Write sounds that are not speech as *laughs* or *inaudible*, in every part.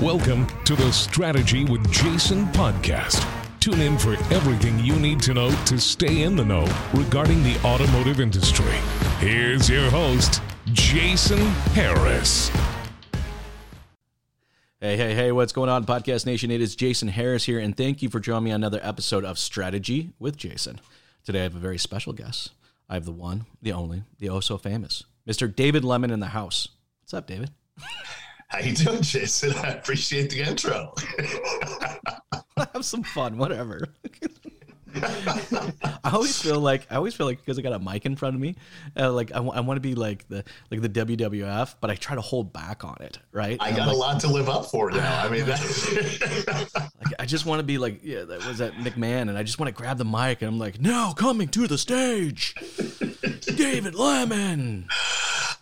Welcome to the Strategy with Jason podcast. Tune in for everything you need to know to stay in the know regarding the automotive industry. Here's your host, Jason Harris. Hey, hey, hey, what's going on, Podcast Nation? It is Jason Harris here, and thank you for joining me on another episode of Strategy with Jason. Today I have a very special guest. I have the one, the only, the oh so famous, Mr. David Lemon in the house. What's up, David? *laughs* How you doing, Jason? I appreciate the intro. *laughs* have some fun, whatever. *laughs* I always feel like I always feel like because I got a mic in front of me, uh, like I, w- I want to be like the like the WWF, but I try to hold back on it. Right? I got like, a lot to live up for now. I mean, *laughs* like, I just want to be like yeah, that was that McMahon, and I just want to grab the mic, and I'm like, no, coming to the stage, David Lemon.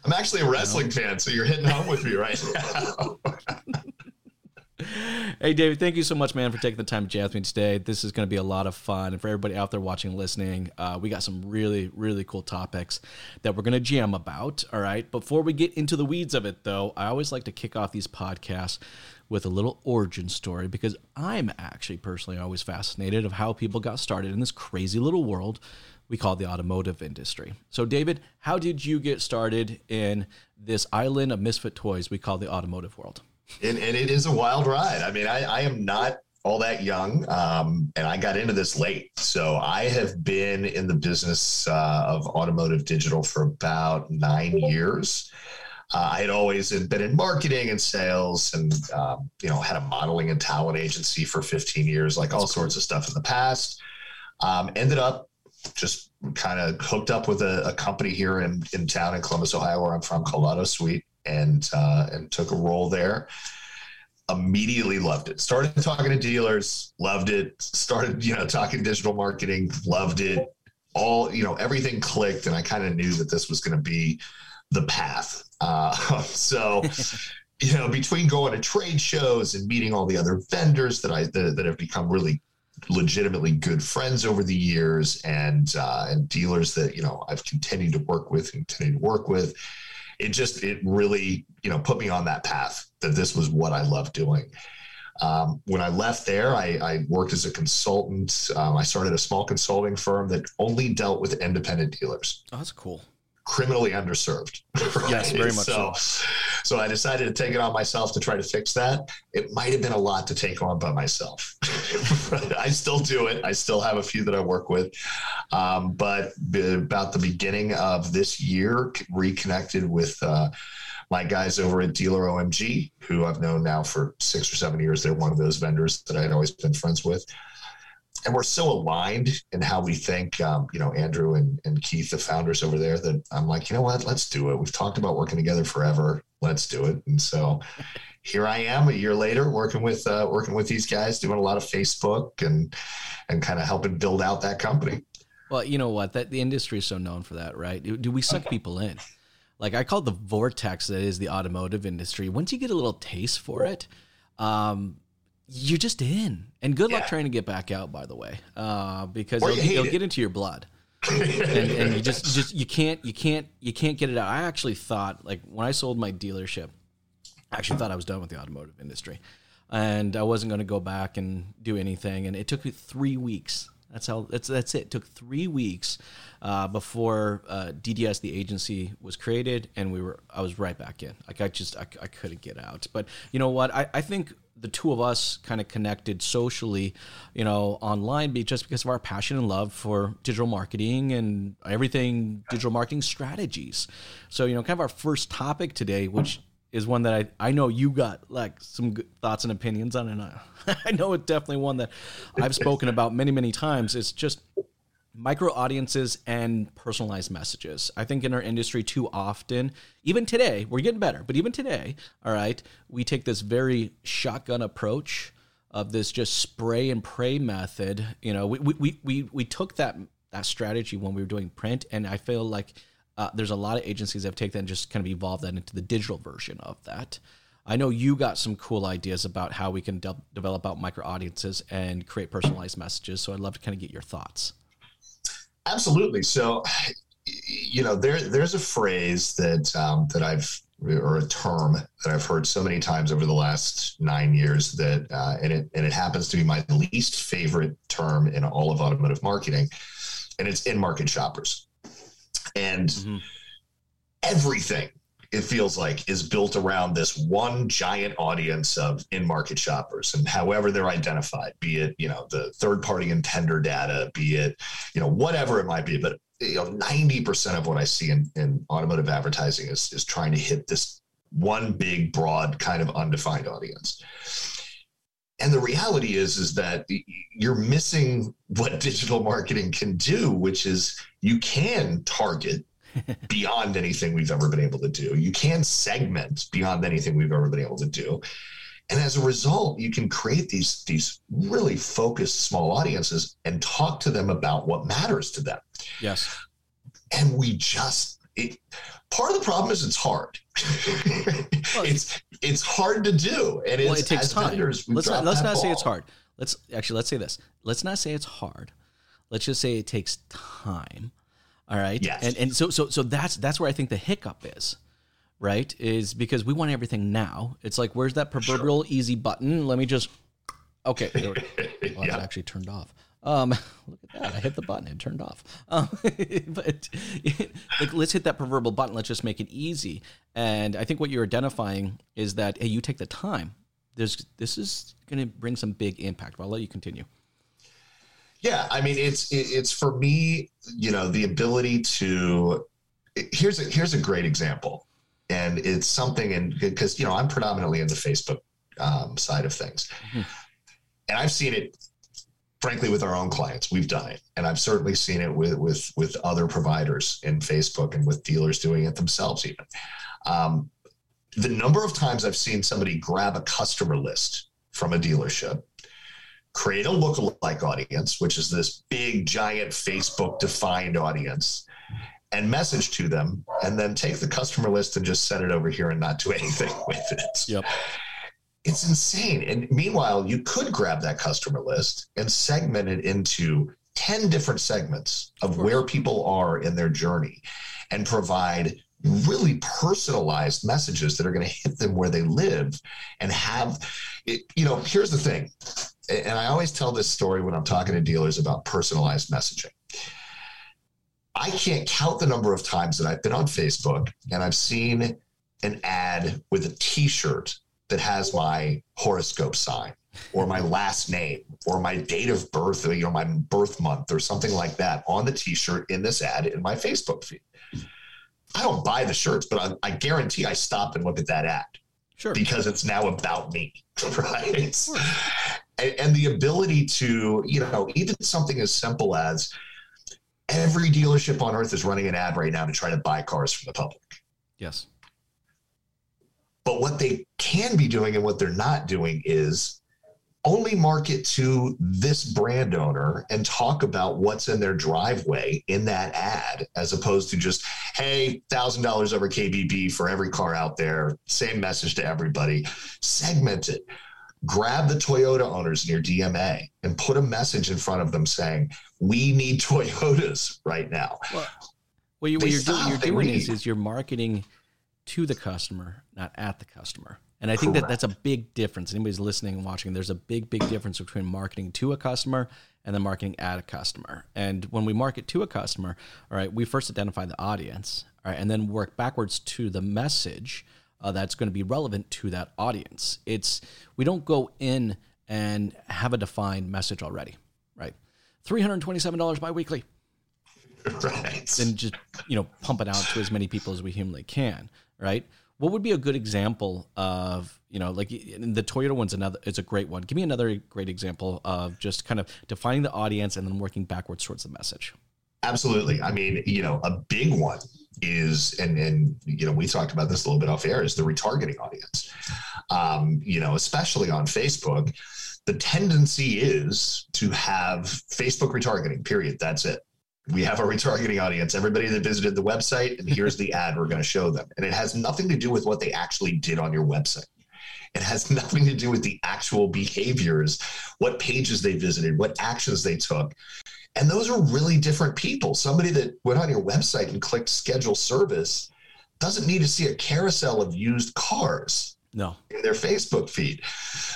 I'm actually a wrestling fan, so you're hitting home with me right now. *laughs* hey, David, thank you so much, man, for taking the time to chat with me today. This is going to be a lot of fun. And for everybody out there watching and listening, uh, we got some really, really cool topics that we're going to jam about. All right. Before we get into the weeds of it, though, I always like to kick off these podcasts with a little origin story because I'm actually personally always fascinated of how people got started in this crazy little world we call the automotive industry. So, David, how did you get started in this island of misfit toys we call the automotive world? And, and it is a wild ride. I mean, I, I am not all that young, um, and I got into this late. So I have been in the business uh, of automotive digital for about nine years. Uh, I had always been in marketing and sales, and um, you know, had a modeling and talent agency for 15 years, like all sorts of stuff in the past. Um, ended up just kind of hooked up with a, a, company here in, in town in Columbus, Ohio, where I'm from, called Auto Suite, and uh, and took a role there. Immediately loved it. Started talking to dealers, loved it. Started you know talking digital marketing, loved it. All you know, everything clicked, and I kind of knew that this was going to be the path. Uh, *laughs* so. *laughs* you know, between going to trade shows and meeting all the other vendors that I that, that have become really legitimately good friends over the years and uh, and dealers that you know I've continued to work with and continue to work with. It just it really you know put me on that path that this was what I loved doing. Um, when I left there, I, I worked as a consultant. Um, I started a small consulting firm that only dealt with independent dealers. Oh, that's cool criminally underserved. Right? *laughs* Yes, very much so, so. So I decided to take it on myself to try to fix that. It might have been a lot to take on by myself. *laughs* I still do it. I still have a few that I work with. Um, but about the beginning of this year, reconnected with uh, my guys over at Dealer OMG, who I've known now for six or seven years. They're one of those vendors that I had always been friends with and we're so aligned in how we think. Um, you know, Andrew and, and Keith, the founders over there, that I'm like, you know what, let's do it. We've talked about working together forever. Let's do it. And so here I am a year later, working with uh, working with these guys, doing a lot of Facebook and and kind of helping build out that company. Well, you know what? That the industry is so known for that, right? Do, we suck people in? Like I call it the vortex that is the automotive industry. Once you get a little taste for it, um, you're just in. And good luck trying to get back out, by the way, uh, because it'll, it'll get into your blood. *laughs* and, and, you just, you just you can't you can't you can't get it out. I actually thought like when I sold my dealership, I actually thought I was done with the automotive industry, and I wasn't going to go back and do anything. And it took me three weeks. That's how that's that's it. it took three weeks uh, before uh, DDS the agency was created, and we were I was right back in. Like I just I, I couldn't get out. But you know what? I, I think the two of us kind of connected socially, you know, online, be just because of our passion and love for digital marketing and everything digital marketing strategies. So, you know, kind of our first topic today, which is one that I, I know you got like some thoughts and opinions on, and I, *laughs* I know it's definitely one that I've spoken about many, many times. It's just micro audiences and personalized messages. I think in our industry too often, even today, we're getting better, but even today, all right, we take this very shotgun approach of this just spray and pray method. You know, we we we we took that that strategy when we were doing print, and I feel like uh, there's a lot of agencies that have taken that and just kind of evolved that into the digital version of that. I know you got some cool ideas about how we can de- develop out micro audiences and create personalized messages. So I'd love to kind of get your thoughts. Absolutely. So, you know, there there's a phrase that um, that I've or a term that I've heard so many times over the last nine years that, uh, and it and it happens to be my least favorite term in all of automotive marketing, and it's in market shoppers, and mm-hmm. everything it feels like is built around this one giant audience of in market shoppers. And however they're identified be it you know the third party intender data be it you know whatever it might be. But you know 90% of what i see in, in automotive advertising is, is trying to hit this one big broad kind of undefined audience. And the reality is is that you're missing what digital marketing can do which is you can target *laughs* beyond anything we've ever been able to do. You can segment beyond anything we've ever been able to do. And as a result, you can create these, these really focused small audiences and talk to them about what matters to them. Yes. And we just, it, part of the problem is it's hard. *laughs* well, it's it's hard to do, and well, it takes time. Vendors, let's not, let's not say it's hard. Let's actually let's say this. Let's not say it's hard. Let's just say it takes time. All right. Yes. And and so so so that's that's where I think the hiccup is, right? Is because we want everything now. It's like where's that proverbial sure. easy button? Let me just okay. *laughs* Well, yeah. actually turned off. Um, *laughs* look at that! I hit the button; it turned off. Um, *laughs* but like, let's hit that proverbial button. Let's just make it easy. And I think what you're identifying is that hey, you take the time. There's this is going to bring some big impact. But I'll let you continue. Yeah, I mean, it's it's for me, you know, the ability to. Here's a here's a great example, and it's something, and because you know I'm predominantly in the Facebook um, side of things, mm-hmm. and I've seen it. Frankly, with our own clients, we've done it, and I've certainly seen it with with with other providers in Facebook and with dealers doing it themselves. Even um, the number of times I've seen somebody grab a customer list from a dealership create a lookalike audience, which is this big, giant Facebook defined audience, and message to them, and then take the customer list and just set it over here and not do *laughs* anything with it. Yep. It's insane. And meanwhile, you could grab that customer list and segment it into 10 different segments of, of where people are in their journey and provide really personalized messages that are going to hit them where they live and have it, you know here's the thing and I always tell this story when I'm talking to dealers about personalized messaging. I can't count the number of times that I've been on Facebook and I've seen an ad with a t shirt that has my horoscope sign or my last name or my date of birth, or, you know, my birth month or something like that on the t shirt in this ad in my Facebook feed. I don't buy the shirts, but I, I guarantee I stop and look at that ad. Sure. Because it's now about me, *laughs* right? And, and the ability to, you know, even something as simple as every dealership on earth is running an ad right now to try to buy cars from the public. Yes. But what they can be doing and what they're not doing is only market to this brand owner and talk about what's in their driveway in that ad, as opposed to just, hey, $1,000 over KBB for every car out there, same message to everybody. Segment it grab the Toyota owners in your DMA and put a message in front of them saying, "We need Toyotas right now." Well, what, you, are doing, you're doing is, is you're marketing to the customer, not at the customer. And I think Correct. that that's a big difference. Anybody's listening and watching, there's a big, big difference between marketing to a customer and then marketing at a customer. And when we market to a customer, all right, we first identify the audience, all right, and then work backwards to the message uh, that's going to be relevant to that audience. It's we don't go in and have a defined message already, right? Three hundred twenty-seven dollars biweekly, right? And just you know pump it out to as many people as we humanly can, right? What would be a good example of you know like the Toyota one's another it's a great one. Give me another great example of just kind of defining the audience and then working backwards towards the message. Absolutely. I mean, you know, a big one is, and and you know, we talked about this a little bit off air, is the retargeting audience. Um, you know, especially on Facebook, the tendency is to have Facebook retargeting. Period. That's it. We have a retargeting audience. Everybody that visited the website, and here's the ad we're going to show them. And it has nothing to do with what they actually did on your website. It has *laughs* nothing to do with the actual behaviors, what pages they visited, what actions they took. And those are really different people. Somebody that went on your website and clicked schedule service doesn't need to see a carousel of used cars no in their Facebook feed.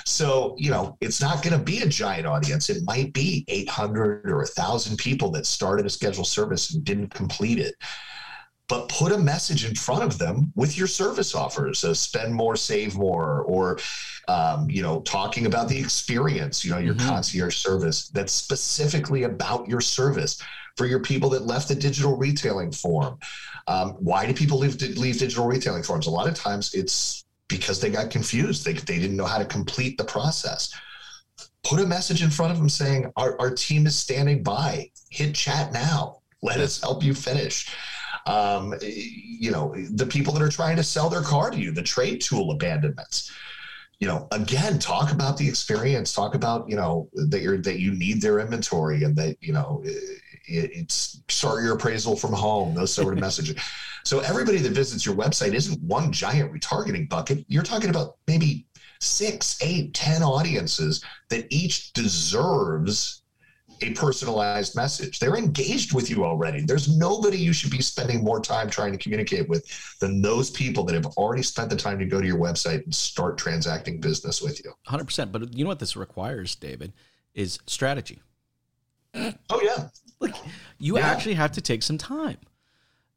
So, you know, it's not going to be a giant audience. It might be 800 or 1,000 people that started a scheduled service and didn't complete it. But put a message in front of them with your service offers, so spend more, save more, or, um, you know, talking about the experience, you know, your mm-hmm. concierge service that's specifically about your service for your people that left the digital retailing form. Um, why do people leave, leave digital retailing forms? A lot of times it's because they got confused. They, they didn't know how to complete the process. Put a message in front of them saying, our, our team is standing by. Hit chat now. Let us help you finish. Um, you know, the people that are trying to sell their car to you, the trade tool abandonments. You know, again, talk about the experience. Talk about you know that you're that you need their inventory and that you know it's start your appraisal from home. Those sort of *laughs* messages. So everybody that visits your website isn't one giant retargeting bucket. You're talking about maybe six, eight, ten audiences that each deserves a personalized message. They're engaged with you already. There's nobody you should be spending more time trying to communicate with than those people that have already spent the time to go to your website and start transacting business with you. 100%. But you know what this requires, David, is strategy. Oh, yeah. Like you yeah. actually have to take some time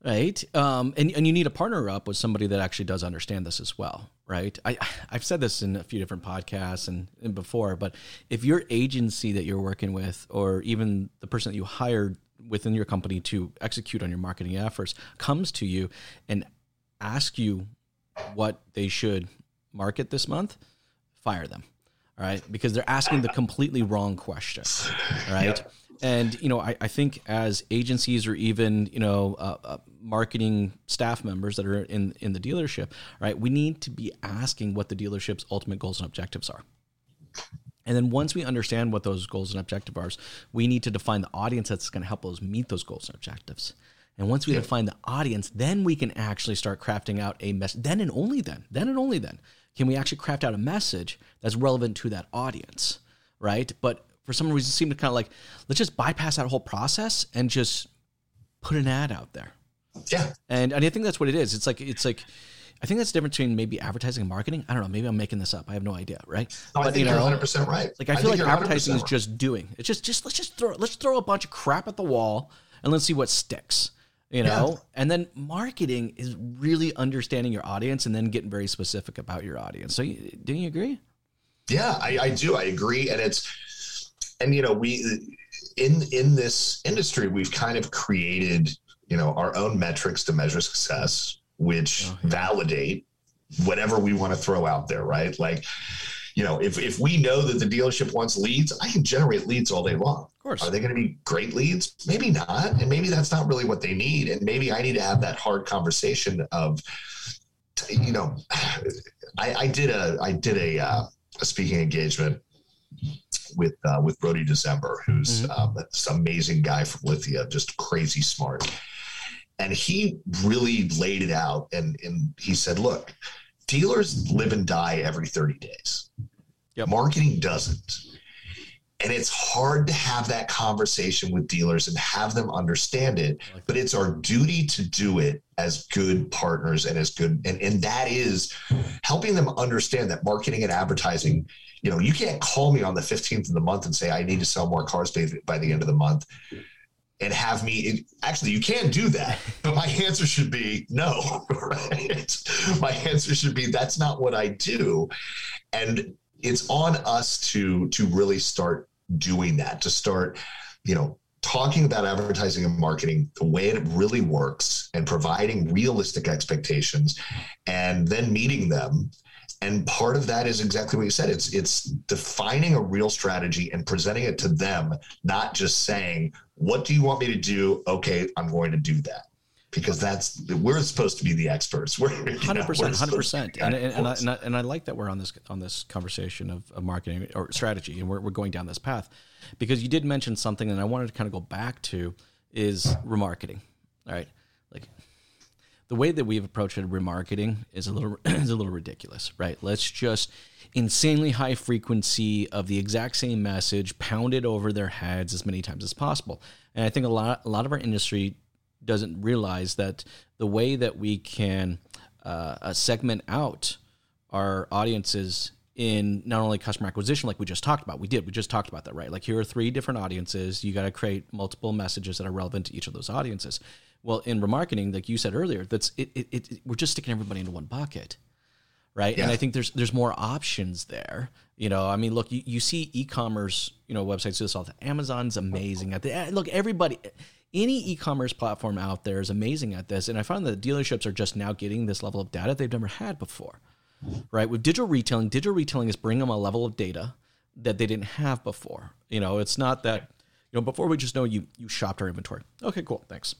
right? Um, and, and you need to partner up with somebody that actually does understand this as well right? I, *laughs* i've said this in a few different podcasts and, and before but if your agency that you're working with or even the person that you hired within your company to execute on your marketing efforts comes to you and ask you what they should market this month fire them all right? Because they're asking the completely wrong question right? Yep. And you know, I, I think as agencies or even you know uh, uh, marketing staff members that are in in the dealership, right, we need to be asking what the dealership's ultimate goals and objectives are. And then once we understand what those goals and objectives are, we need to define the audience that's going to help us meet those goals and objectives. And once we yeah. define the audience, then we can actually start crafting out a message. Then and only then, then and only then, can we actually craft out a message that's relevant to that audience, right? But for some reason seem to kind of like let's just bypass that whole process and just put an ad out there. Yeah. And and I think that's what it is. It's like it's like I think that's the difference between maybe advertising and marketing. I don't know. Maybe I'm making this up. I have no idea, right? No, but, I think you know, you're 100 percent right. Like I, I feel like advertising is just doing. It's just just let's just throw let's throw a bunch of crap at the wall and let's see what sticks. You know, yeah. and then marketing is really understanding your audience and then getting very specific about your audience. So, you, do you agree? Yeah, I, I do. I agree, and it's and you know we in in this industry we've kind of created you know our own metrics to measure success which oh, yeah. validate whatever we want to throw out there right like you know if, if we know that the dealership wants leads i can generate leads all day long of course are they going to be great leads maybe not and maybe that's not really what they need and maybe i need to have that hard conversation of you know i, I did a i did a, uh, a speaking engagement with uh, with Brody December, who's mm-hmm. um, this amazing guy from Lithia, just crazy smart. And he really laid it out, and and he said, "Look, dealers live and die every thirty days. Yep. Marketing doesn't." And it's hard to have that conversation with dealers and have them understand it, but it's our duty to do it as good partners and as good and, and that is helping them understand that marketing and advertising you know, you can't call me on the 15th of the month and say, I need to sell more cars by, by the end of the month and have me actually you can do that but my answer should be no *laughs* right? My answer should be that's not what i do. And it's on us to to really start doing that to start you know talking about advertising and marketing the way it really works and providing realistic expectations and then meeting them and part of that is exactly what you said. It's it's defining a real strategy and presenting it to them not just saying what do you want me to do? Okay i'm going to do that. Because that's we're supposed to be the experts. *laughs* We're 100% 100% and, and, and, I, and, I, and, I, like that we're on this on this conversation of, of marketing or strategy and we're, we're going down this path. Because you did mention something and i wanted to kind of go back to is remarketing all right the way that we've approached remarketing is a little *clears throat* is a little ridiculous, right? Let's just insanely high frequency of the exact same message pounded over their heads as many times as possible. And I think a lot a lot of our industry doesn't realize that the way that we can uh, uh, segment out our audiences in not only customer acquisition, like we just talked about, we did, we just talked about that, right? Like here are three different audiences. You got to create multiple messages that are relevant to each of those audiences. Well, in remarketing, like you said earlier, that's it, it, it we're just sticking everybody into one bucket right? Yeah. And I think there's there's more options there. You know, I mean, look, you, you see e-commerce, you know, websites do this all the Amazon's amazing at the eh, look. Everybody, any e-commerce platform out there is amazing at this, and I find that dealerships are just now getting this level of data they've never had before, right? With digital retailing, digital retailing is bringing them a level of data that they didn't have before. You know, it's not that you know before we just know you you shopped our inventory. Okay, cool, thanks.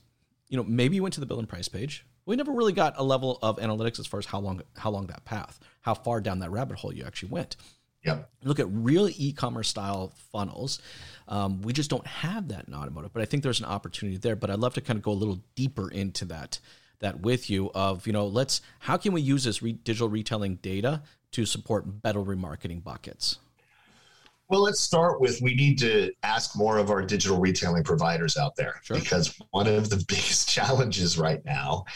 You know, maybe you went to the build and price page we never really got a level of analytics as far as how long how long that path, how far down that rabbit hole you actually went. Yep. Look at real e-commerce style funnels. Um, we just don't have that in automotive, but I think there's an opportunity there. But I'd love to kind of go a little deeper into that that with you of you know let's how can we use this re- digital retailing data to support better remarketing buckets. Well, let's start with we need to ask more of our digital retailing providers out there sure. because one of the *laughs* biggest challenges right now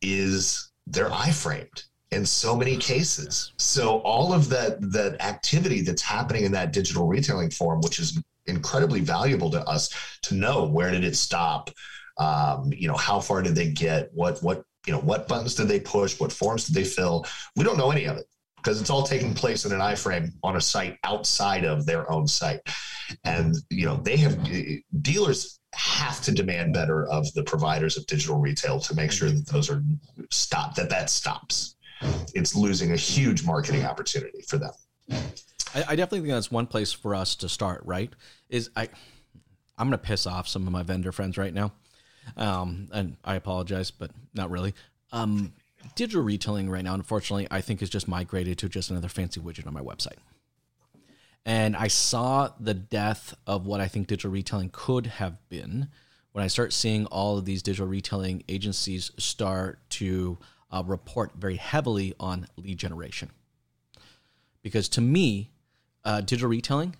is they're iframed in so many cases. So all of that that activity that's happening in that digital retailing form, which is incredibly valuable to us to know where did it stop, um, you know, how far did they get, what what you know, what buttons did they push, what forms did they fill? We don't know any of it because it's all taking place in an iframe on a site outside of their own site. And, you know, they have dealers have to demand better of the providers of digital retail to make sure that those are stopped, that that stops. It's losing a huge marketing opportunity for them. I, I definitely think that's one place for us to start, right? Is I, I'm going to piss off some of my vendor friends right now. Um, and I apologize, but not really. Um, digital retailing right now, unfortunately, I think is just migrated to just another fancy widget on my website. And I saw the death of what I think digital retailing could have been when I start seeing all of these digital retailing agencies start to uh, report very heavily on lead generation. Because to me, uh, digital retailing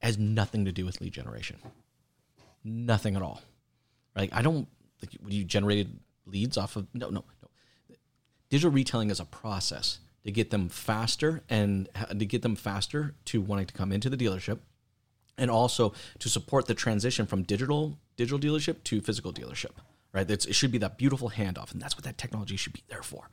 has nothing to do with lead generation. Nothing at all. Like I don't. Like, you generated leads off of no, no, digital retailing is a process to get them faster and to get them faster to wanting to come into the dealership and also to support the transition from digital digital dealership to physical dealership right it's, it should be that beautiful handoff and that's what that technology should be there for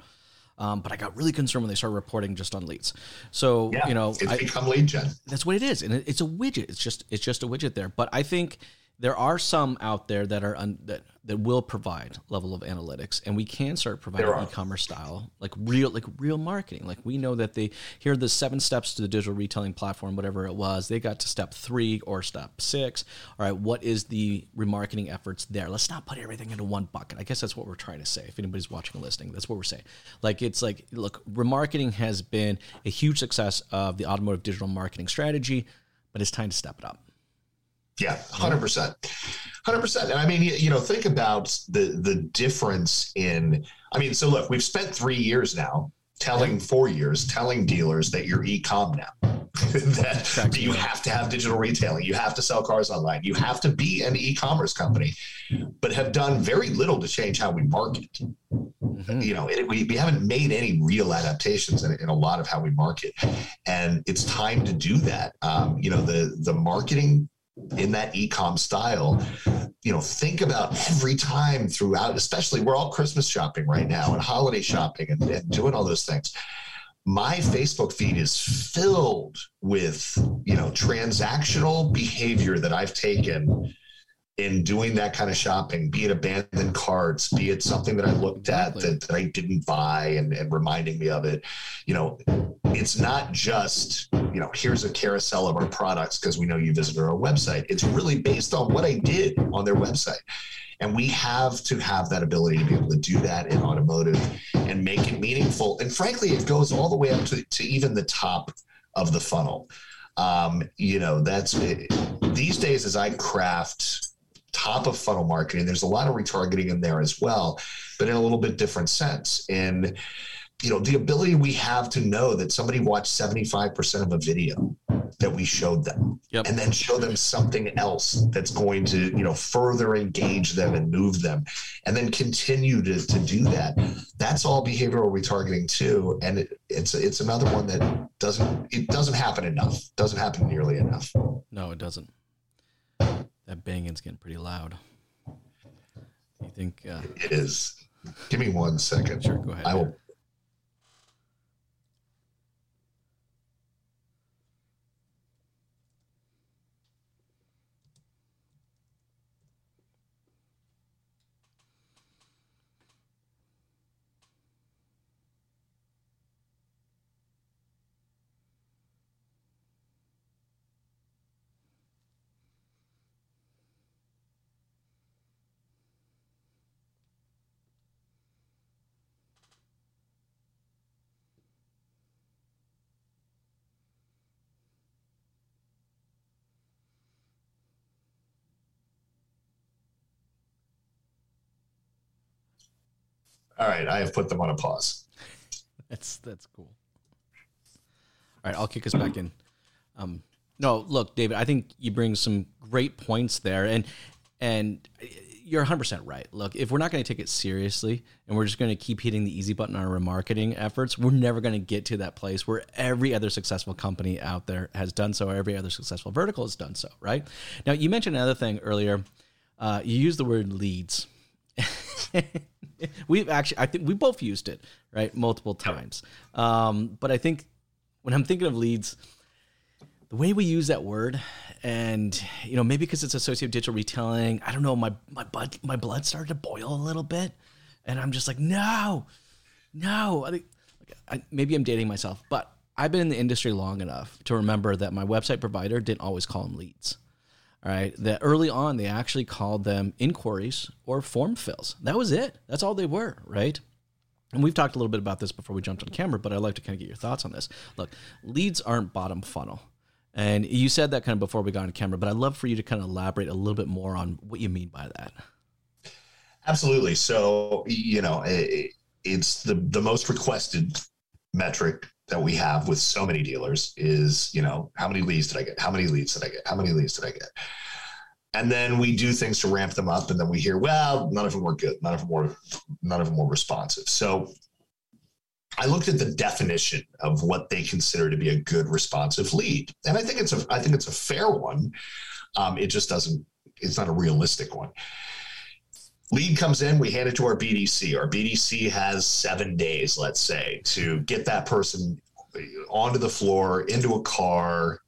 um, but I got really concerned when they started reporting just on leads. So yeah, you know, it's I, become lead gen. That's what it is, and it, it's a widget. It's just it's just a widget there. But I think there are some out there that are un, that that will provide level of analytics and we can start providing e-commerce style like real like real marketing. Like we know that they here are the seven steps to the digital retailing platform whatever it was. They got to step three or step six. All right what is the remarketing efforts there? Let's not put everything into one bucket. I guess that's what we're trying to say if anybody's watching or listening. That's what we're saying. Like it's like look remarketing has been a huge success of the automotive digital marketing strategy but it's time to step it up yeah, hundred percent, hundred percent. And I mean, you, know, think about the the difference in. I mean, so look, we've spent three years now telling four years telling dealers that you're e-com now. *laughs* that you have to have digital retailing, you have to sell cars online, you have to be an e-commerce company, but have done very little to change how we market. Mm-hmm. You know, it, we, we haven't made any real adaptations in, in, a lot of how we market, and it's time to do that. Um, you know, the the marketing in that ecom style you know think about every time throughout especially we're all christmas shopping right now and holiday shopping and, and doing all those things. My facebook feed is filled with you know transactional behavior that i've taken in doing that kind of shopping, be it abandoned carts, be it something that I looked at that, that I didn't buy and, and reminding me of it, you know, it's not just, you know, here's a carousel of our products because we know you visited our website. It's really based on what I did on their website. And we have to have that ability to be able to do that in automotive and make it meaningful. And frankly, it goes all the way up to, to even the top of the funnel. Um, you know, that's it. these days as I craft top of funnel marketing. There's a lot of retargeting in there as well, but in a little bit different sense. And you know, the ability we have to know that somebody watched 75% of a video that we showed them Yep. and then show them something else that's going to you know further engage them and move them and then continue to, to do that that's all behavioral retargeting too and it, it's it's another one that doesn't it doesn't happen enough doesn't happen nearly enough No, it doesn't. That banging's getting pretty loud. You think? Uh, it is give me one second sure, go ahead. i will all right i have put them on a pause That's that's cool. All right, I'll kick us back in. Um, no, look, David, I think you bring some great points there, and and you're 100 percent right. Look, if we're not going to take it seriously, and we're just going to keep hitting the easy button on our marketing efforts, we're never going to get to that place where every other successful company out there has done so, every other successful vertical has done so. Right now, you mentioned another thing earlier. Uh, you used the word leads. *laughs* *laughs* We've actually, I think we both used it, right, multiple times. Um, but I think when I'm thinking of leads, the way we use that word, and you know, maybe because it's associated with digital retailing, I don't know, my my blood my blood started to boil a little bit, and I'm just like, no, no. I think I, maybe I'm dating myself, but I've been in the industry long enough to remember that my website provider didn't always call them leads. Right. That early on, they actually called them inquiries or form fills. That was it. That's all they were. Right. And we've talked a little bit about this before we jumped on camera, but I'd like to kind of get your thoughts on this. Look, leads aren't bottom funnel. And you said that kind of before we got on camera, but I'd love for you to kind of elaborate a little bit more on what you mean by that. Absolutely. So, you know, it, it's the, the most requested metric that we have with so many dealers is, you know, how many leads did I get? How many leads did I get? How many leads did I get? And then we do things to ramp them up, and then we hear, well, none of them were good. None of them were, none of them were responsive. So I looked at the definition of what they consider to be a good responsive lead, and I think it's a, I think it's a fair one. Um, it just doesn't, it's not a realistic one lead comes in, we hand it to our BDC. Our BDC has seven days, let's say, to get that person onto the floor, into a car.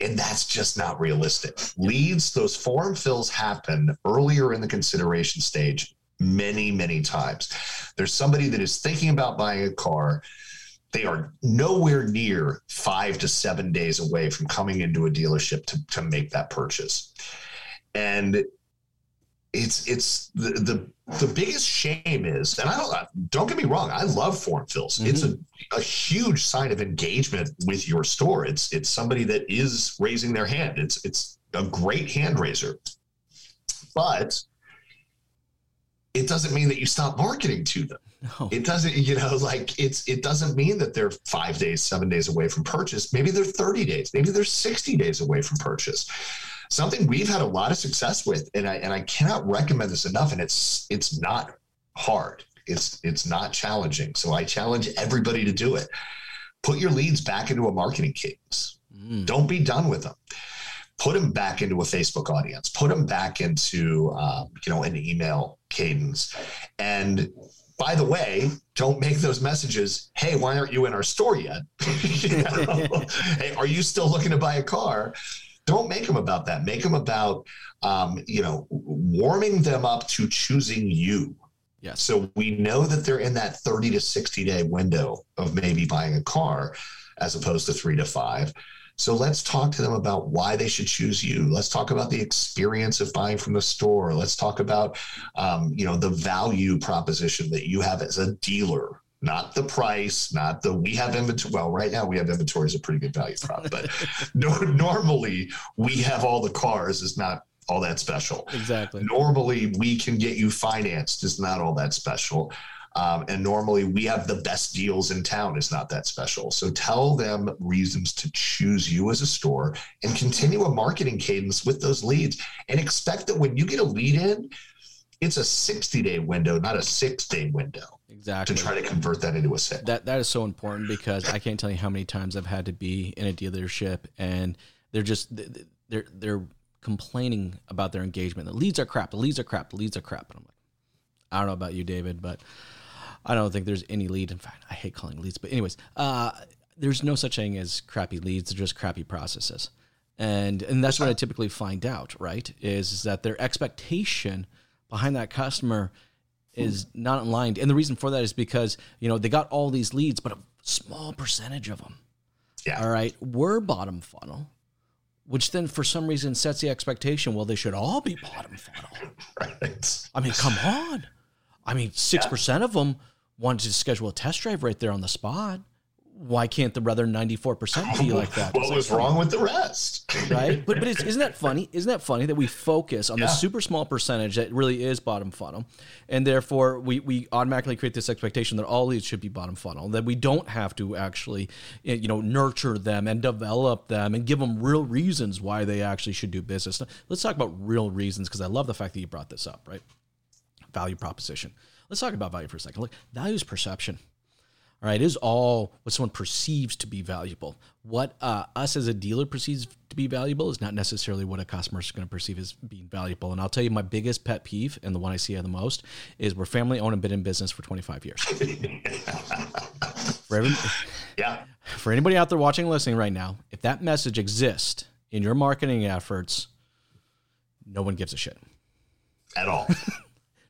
And that's just not realistic. Leads, those form fills happen earlier in the consideration stage many, many times. There's somebody that is thinking about buying a car. They are nowhere near five to seven days away from coming into a dealership to, to make that purchase. And it's it's the, the the biggest shame is, and I don't don't get me wrong, I love form fills. Mm-hmm. It's a, a huge sign of engagement with your store. It's it's somebody that is raising their hand. It's it's a great hand raiser, but it doesn't mean that you stop marketing to them. No. It doesn't, you know, like it's it doesn't mean that they're five days, seven days away from purchase. Maybe they're 30 days, maybe they're 60 days away from purchase something we've had a lot of success with and I and I cannot recommend this enough and it's it's not hard. It's it's not challenging. So I challenge everybody to do it. Put your leads back into a marketing cadence. Mm. Don't be done with them. Put them back into a Facebook audience. Put them back into um, you know an email cadence. And by the way, don't make those messages. Hey, why aren't you in our store yet? *laughs* *laughs* hey, are you still looking to buy a car? Don't make them about that. Make them about um, you know warming them up to choosing you. Yes. So we know that they're in that 30 to 60 day window of maybe buying a car as opposed to three to five. So let's talk to them about why they should choose you. Let's talk about the experience of buying from the store. Let's talk about, um, you know, the value proposition that you have as a dealer not the price, not the we have inventory. Well, right now we have inventory is a pretty good value prop, but *laughs* no, normally we have all the cars is not all that special. Exactly. Normally we can get you financed is not all that special. Um, and normally we have the best deals in town is not that special. So tell them reasons to choose you as a store and continue a marketing cadence with those leads and expect that when you get a lead in, it's a 60 day window, not a six day window. Exactly. To try to convert that into a sale. That that is so important because I can't tell you how many times I've had to be in a dealership and they're just they're they're complaining about their engagement. The leads are crap. The leads are crap. The leads are crap. And I'm like, I don't know about you, David, but I don't think there's any lead. In fact, I hate calling leads. But anyways, uh, there's no such thing as crappy leads. They're just crappy processes. And and that's what I typically find out, right? Is, is that their expectation behind that customer is not aligned. And the reason for that is because, you know, they got all these leads, but a small percentage of them. Yeah. All right. Were bottom funnel, which then for some reason sets the expectation, well, they should all be bottom funnel. *laughs* right. I mean, come on. I mean, 6% yeah. of them wanted to schedule a test drive right there on the spot why can't the other 94% be like that? what was wrong with the rest? right. But, but *laughs* isn't that funny? Isn't that funny that we focus on yeah. the super small percentage that really is bottom funnel? And therefore we, we automatically create this expectation that all leads should be bottom funnel, that we don't have to actually, eh, you know, nurture them and develop them and give them real reasons why they actually should do business. Let's talk about real reasons because I love the fact that you brought this up, right? Value proposition. Let's talk about value for a second. Look, value is perception. All right, it is all what someone perceives to be valuable. What uh, us as a dealer perceives to be valuable is not necessarily what a customer is going to perceive as being valuable. And I'll tell you, my biggest pet peeve, and the one I see the most, is we're family owned and been in business for 25 years. *laughs* for every, yeah. For anybody out there watching, and listening right now, if that message exists in your marketing efforts, no one gives a shit at all. *laughs*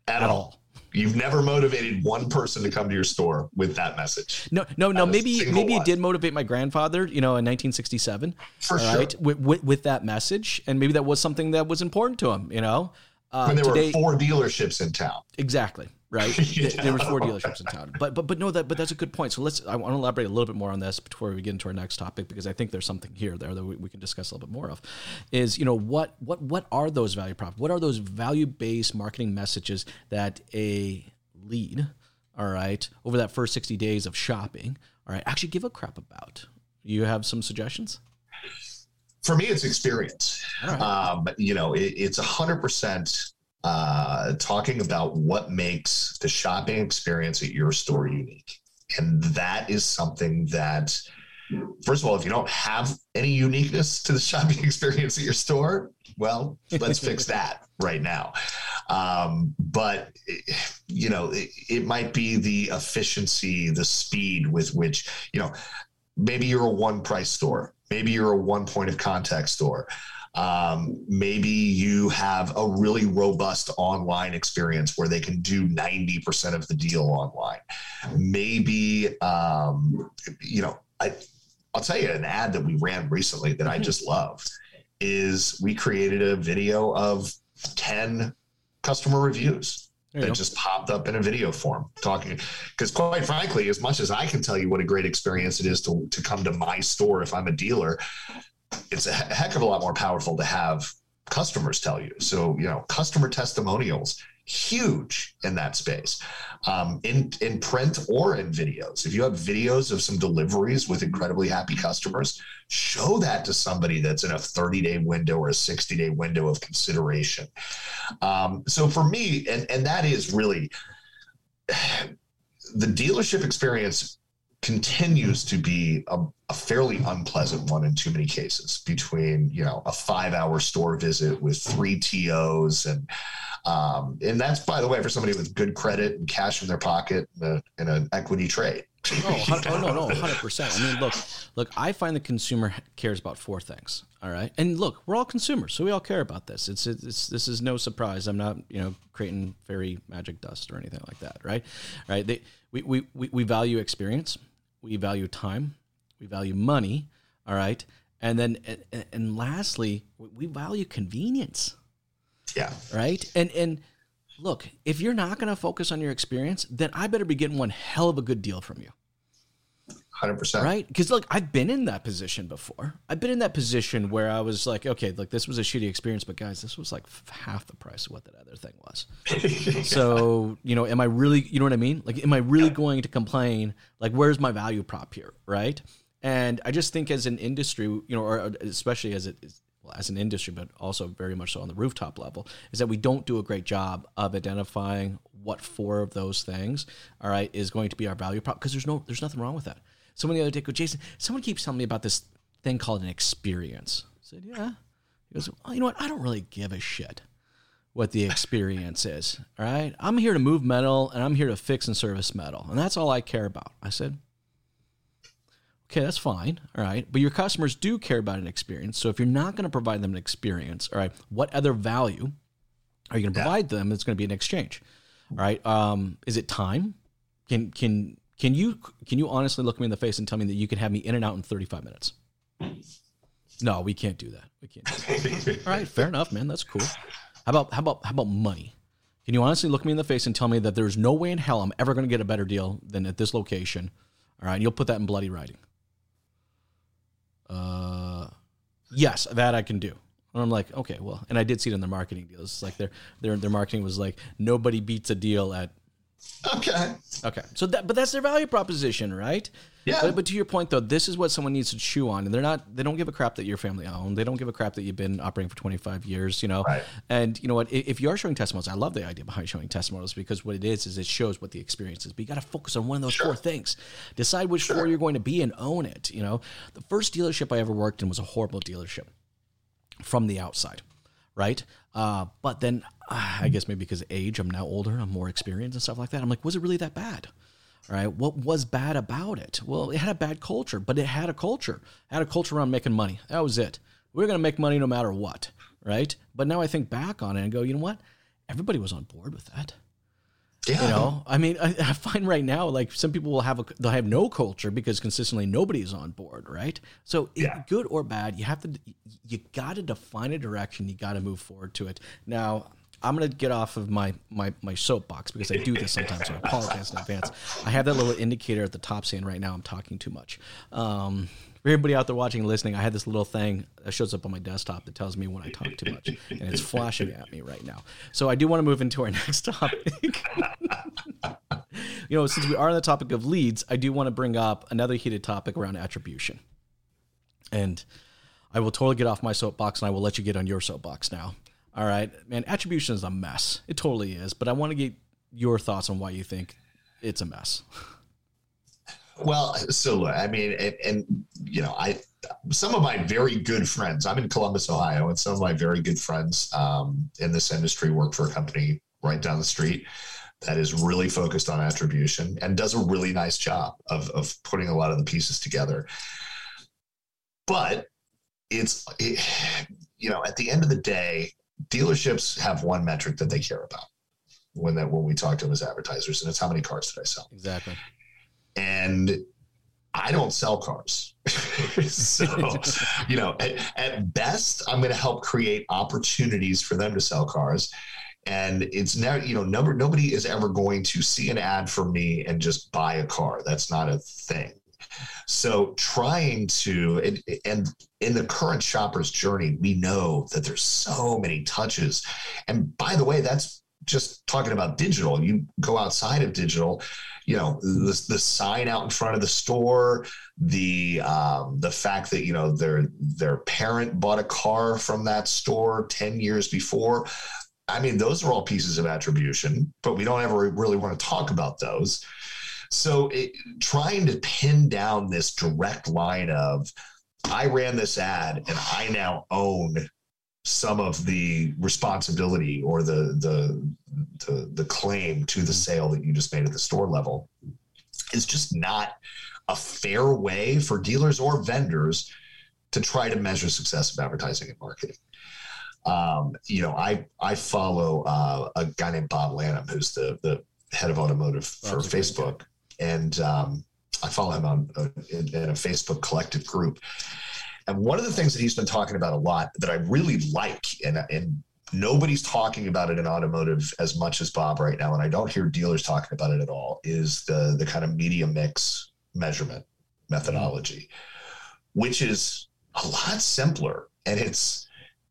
At, at all. all. You've never motivated one person to come to your store with that message. No, no, no. Maybe maybe one. it did motivate my grandfather. You know, in 1967. For sure. Right, with, with, with, that message, and maybe that was something that was important to him. You know, uh, when there today, were four dealerships in town. Exactly right? *laughs* yeah. There was four dealerships in town, but but but no, that but that's a good point. So let's I want to elaborate a little bit more on this before we get into our next topic because I think there's something here there that we, we can discuss a little bit more of. Is you know what what what are those value prop? What are those value based marketing messages that a lead, all right, over that first 60 days of shopping, all right, actually give a crap about? You have some suggestions? For me, it's experience. Right. Um, you know, it, it's 100% uh, talking about what makes the shopping experience at your store unique. And that is something that, first of all, if you don't have any uniqueness to the *laughs* shopping experience at your store, well, let's fix *laughs* that right now. Um, but you know, it, it might be the efficiency, the speed with which you know. Maybe you're a one price store. Maybe you're a one point of contact store. Um, maybe you have a really robust online experience where they can do 90% of the deal online. Maybe, um, you know, I, I'll tell you an ad that we ran recently that I mm-hmm. just love is we created a video of 10 customer reviews that go. just popped up in a video form talking because quite frankly as much as i can tell you what a great experience it is to, to come to my store if i'm a dealer it's a heck of a lot more powerful to have customers tell you so you know customer testimonials huge in that space um, in in print or in videos. If you have videos of some deliveries with incredibly happy customers, show that to somebody that's in a 30 day window or a 60 day window of consideration. Um, so for me, and and that is really *sighs* the dealership experience continues to be a, a, fairly unpleasant one in too many cases between you know a five hour store visit with three tos and um, and that's by the way for somebody with good credit and cash in their pocket in, a, in an equity trade. Oh, oh no no 100% i mean look look i find the consumer cares about four things all right? And look we're all consumers so we all care about this. It's, it's this is no surprise. I'm not you know creating fairy magic dust or anything like that right? Right? They, we, we, we, we value experience we value time, we value money, all right, and then and, and lastly, we value convenience. Yeah. Right. And and look, if you're not going to focus on your experience, then I better be getting one hell of a good deal from you. Hundred percent. Right? Because look, I've been in that position before. I've been in that position where I was like, okay, look, this was a shitty experience, but guys, this was like half the price of what that other thing was. *laughs* So, you know, am I really, you know what I mean? Like, am I really going to complain? Like, where's my value prop here? Right? And I just think as an industry, you know, or uh, especially as it is, well, as an industry, but also very much so on the rooftop level, is that we don't do a great job of identifying what four of those things, all right, is going to be our value prop. Because there's no, there's nothing wrong with that. Someone the other day go, Jason, someone keeps telling me about this thing called an experience. I said, yeah. He goes, well, you know what? I don't really give a shit what the experience *laughs* is. All right. I'm here to move metal and I'm here to fix and service metal. And that's all I care about. I said, okay, that's fine. All right. But your customers do care about an experience. So if you're not going to provide them an experience, all right, what other value are you going to provide yeah. them that's going to be an exchange? All right. Um, is it time? Can, can, can you can you honestly look me in the face and tell me that you can have me in and out in 35 minutes? No, we can't do that. We can't. *laughs* All right, fair enough, man. That's cool. How about how about how about money? Can you honestly look me in the face and tell me that there's no way in hell I'm ever going to get a better deal than at this location? All right, and you'll put that in bloody writing. Uh, yes, that I can do. And I'm like, okay, well, and I did see it in their marketing deals. It's like their their their marketing was like nobody beats a deal at Okay. Okay. So that, but that's their value proposition, right? Yeah. But, but, to your point, though, this is what someone needs to chew on, and they're not. They don't give a crap that you're family owned. They don't give a crap that you've been operating for 25 years. You know. Right. And you know what? If you are showing testimonials, I love the idea behind showing testimonials because what it is is it shows what the experience is. But you got to focus on one of those sure. four things. Decide which sure. four you're going to be and own it. You know, the first dealership I ever worked in was a horrible dealership from the outside right? Uh, but then uh, I guess maybe because age, I'm now older, I'm more experienced and stuff like that. I'm like, was it really that bad? Right? What was bad about it? Well, it had a bad culture, but it had a culture. It had a culture around making money. That was it. We are going to make money no matter what, right? But now I think back on it and go, you know what? Everybody was on board with that. Yeah. You know, I mean, I, I, find right now, like some people will have a, they'll have no culture because consistently nobody is on board, right? So, yeah. good or bad, you have to, you got to define a direction. You got to move forward to it. Now, I'm gonna get off of my my my soapbox because I do this sometimes. So I apologize in advance. I have that little indicator at the top saying right now I'm talking too much. Um, for everybody out there watching and listening, I had this little thing that shows up on my desktop that tells me when I talk too much, and it's flashing at me right now. So I do want to move into our *laughs* next topic. *laughs* you know, since we are on the topic of leads, I do want to bring up another heated topic around attribution. And I will totally get off my soapbox and I will let you get on your soapbox now. All right, man, attribution is a mess. It totally is. But I want to get your thoughts on why you think it's a mess. *laughs* Well, so I mean, and, and, you know, I some of my very good friends. I'm in Columbus, Ohio, and some of my very good friends um, in this industry work for a company right down the street that is really focused on attribution and does a really nice job of of putting a lot of the pieces together. But it's it, you know, at the end of the day, dealerships have one metric that they care about when that when we talk to them as advertisers, and it's how many cars did I sell? Exactly and I don't sell cars. *laughs* so, you know, at, at best, I'm going to help create opportunities for them to sell cars. And it's never, you know, number, nobody is ever going to see an ad for me and just buy a car. That's not a thing. So trying to, and, and in the current shopper's journey, we know that there's so many touches. And by the way, that's just talking about digital. You go outside of digital, you know the, the sign out in front of the store the um, the fact that you know their their parent bought a car from that store 10 years before. I mean those are all pieces of attribution but we don't ever really want to talk about those. So it, trying to pin down this direct line of i ran this ad and i now own some of the responsibility or the, the the the claim to the sale that you just made at the store level is just not a fair way for dealers or vendors to try to measure success of advertising and marketing. Um, you know, I I follow uh, a guy named Bob Lanham, who's the the head of automotive for Facebook, and um, I follow him on uh, in, in, a Facebook collective group. And one of the things that he's been talking about a lot that I really like, and and nobody's talking about it in automotive as much as Bob right now, and I don't hear dealers talking about it at all, is the the kind of media mix measurement methodology, which is a lot simpler. And it's,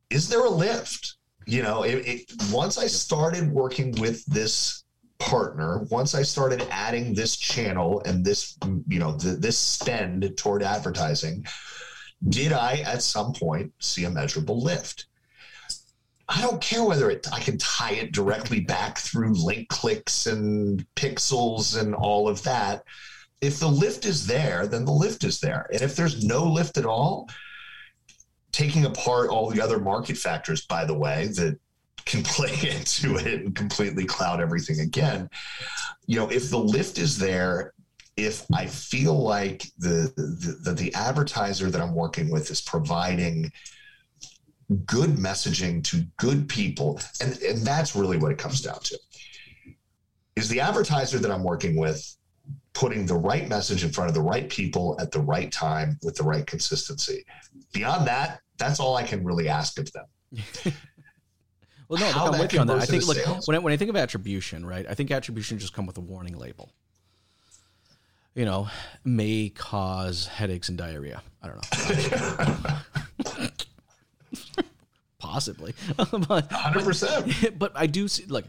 is there a lift? You know, it, it, once I started working with this partner, once I started adding this channel and this, you know, the, this spend toward advertising, did I at some point see a measurable lift? I don't care whether it, I can tie it directly back through link clicks and pixels and all of that. If the lift is there, then the lift is there. And if there's no lift at all, taking apart all the other market factors, by the way, that can *laughs* play into it and completely cloud everything again. You know, if the lift is there, if I feel like the the, the, the advertiser that I'm working with is providing good messaging to good people, and, and that's really what it comes down to. Is the advertiser that I'm working with putting the right message in front of the right people at the right time with the right consistency? Beyond that, that's all I can really ask of them. *laughs* well, no, look, I'm with you on that. I think look, when I, when I think of attribution, right? I think attribution just come with a warning label. You know, may cause headaches and diarrhea. I don't know. *laughs* Possibly, *laughs* but hundred percent. *laughs* But I do see. Like,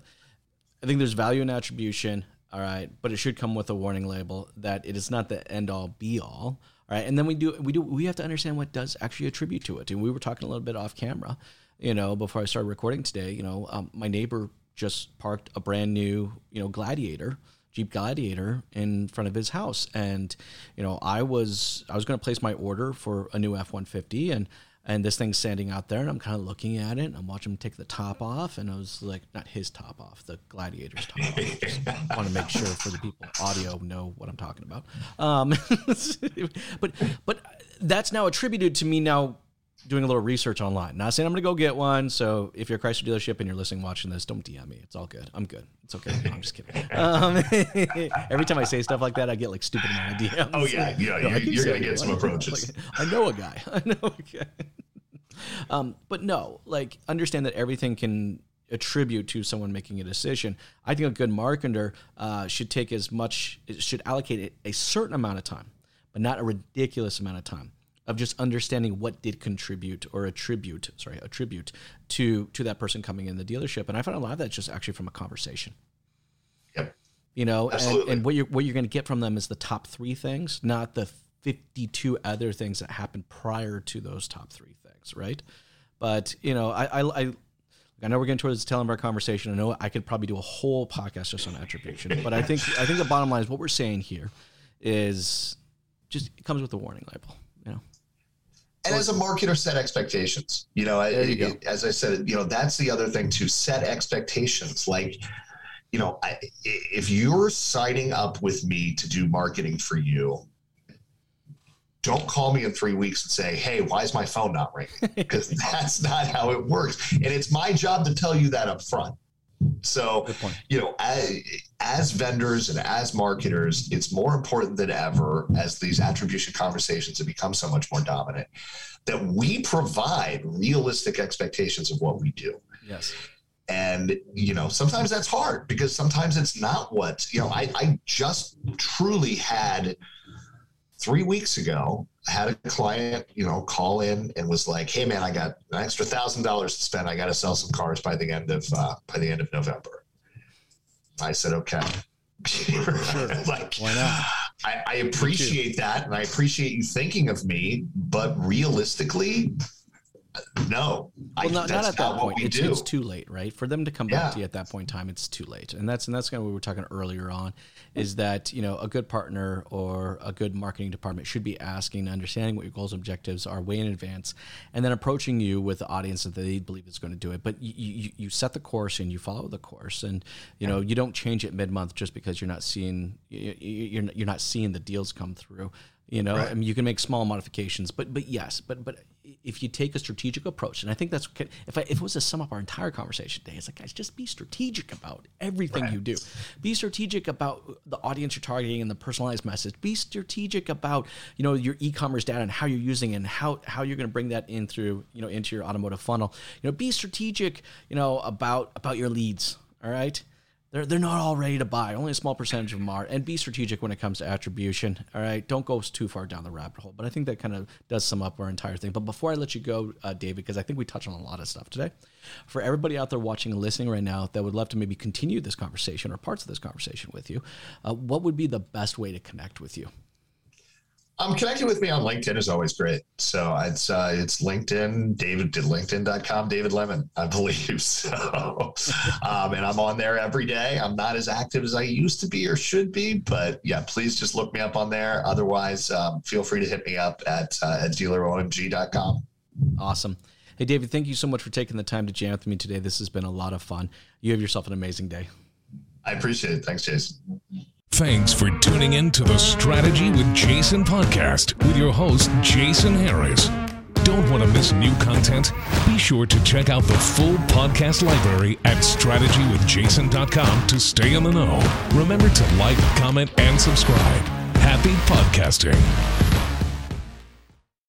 I think there's value in attribution. All right, but it should come with a warning label that it is not the end all be all. All right, and then we do we do we have to understand what does actually attribute to it. And we were talking a little bit off camera, you know, before I started recording today. You know, um, my neighbor just parked a brand new you know Gladiator. Jeep Gladiator in front of his house, and you know I was I was going to place my order for a new F one fifty, and and this thing's standing out there and i'm kind of looking at it and i'm watching him take the top off and i was like not his top off the gladiator's top off. Just *laughs* want to make sure for the people audio know what i'm talking about. Um, *laughs* but but that's now attributed to me now doing a little research online. Not saying i'm gonna go get one so if you're a chrysler dealership and you're listening watching this don't dm me. It's all good. I'm good. It's okay. No, i'm just kidding. *laughs* Um, *laughs* every time i say stuff like that i get like stupid amount of dms oh yeah. *laughs* Yeah you're, you're gonna get some approaches. Like, i know a guy. I know a guy. Um, but no, like understand that everything can attribute to someone making a decision. I think a good marketer uh, should take as much, should allocate a certain amount of time, but not a ridiculous amount of time of just understanding what did contribute or attribute, sorry, attribute to to that person coming in the dealership. And I find a lot of that just actually from a conversation. Yep. You know, and, and, what you're what you're going to get from them is the top three things, not the 52 other things that happened prior to those top three things, right? But you know, I, I, I I know we're getting towards the tail end of our conversation. I know I could probably do a whole podcast just on attribution, but I think I think the bottom line is what we're saying here is just it comes with a warning label. And as a marketer, set expectations. You know, there you it, as I said, you know that's the other thing to set expectations. Like, you know, I, if you're signing up with me to do marketing for you, don't call me in three weeks and say, "Hey, why is my phone not ringing?" Because *laughs* that's not how it works, and it's my job to tell you that up front. So, you know, as, as, vendors and as marketers, it's more important than ever as these attribution conversations have become so much more dominant that we provide realistic expectations of what we do. Yes. And, you know, sometimes that's hard because sometimes it's not what, you know, I, I just truly had three weeks ago, I had a client, you know, call in and was like, "Hey, man, I got an extra thousand dollars to spend. I got to sell some cars by the end of uh, by the end of November." I said, "Okay." sure. *laughs* like, why not? I, I appreciate that, and I appreciate you thinking of me. But realistically, no, well, not, not at that point. It's, it's, too late, right? For them to come yeah. back to you at that point in time, it's too late. And that's and that's kind of what we were talking earlier on, is that you know a good partner or a good marketing department should be asking, understanding what your goals and objectives are way in advance, and then approaching you with the audience that they believe is going to do it. But you, you, you set the course and you follow the course, and you know you don't change it mid month just because you're not seeing you're you're not seeing the deals come through. You know, right. I mean, you can make small modifications, but but yes, but but if you take a strategic approach, and I think that's if I, if it was to sum up our entire conversation today, it's like guys, just be strategic about everything right. you do. Be strategic about the audience you're targeting and the personalized message. Be strategic about you know your e-commerce data and how you're using it and how how you're going to bring that in through you know into your automotive funnel. You know, be strategic you know about about your leads. All right they're they're not all ready to buy. Only a small percentage of them are. And be strategic when it comes to attribution. All right, don't go too far down the rabbit hole. But I think that kind of does sum up our entire thing. But before I let you go, uh, David, because I think we touched on a lot of stuff today. For everybody out there watching and listening right now that would love to maybe continue this conversation or parts of this conversation with you, uh, what would be the best way to connect with you? Um, connecting with me on LinkedIn is always great. So it's uh, it's LinkedIn, David LinkedIn.com, David Lemon, I believe. *laughs* So, um, and I'm on there every day. I'm not as active as I used to be or should be, but yeah, please just look me up on there. Otherwise, um, feel free to hit me up at uh, at dealeromg.com. Awesome. Hey, David, thank you so much for taking the time to jam with me today. This has been a lot of fun. You have yourself an amazing day. I appreciate it. Thanks, Jason. Thanks for tuning in to the Strategy with Jason podcast with your host, Jason Harris. Don't want to miss new content? Be sure to check out the full podcast library at strategywithjason.com to stay in the know. Remember to like, comment, and subscribe. Happy podcasting.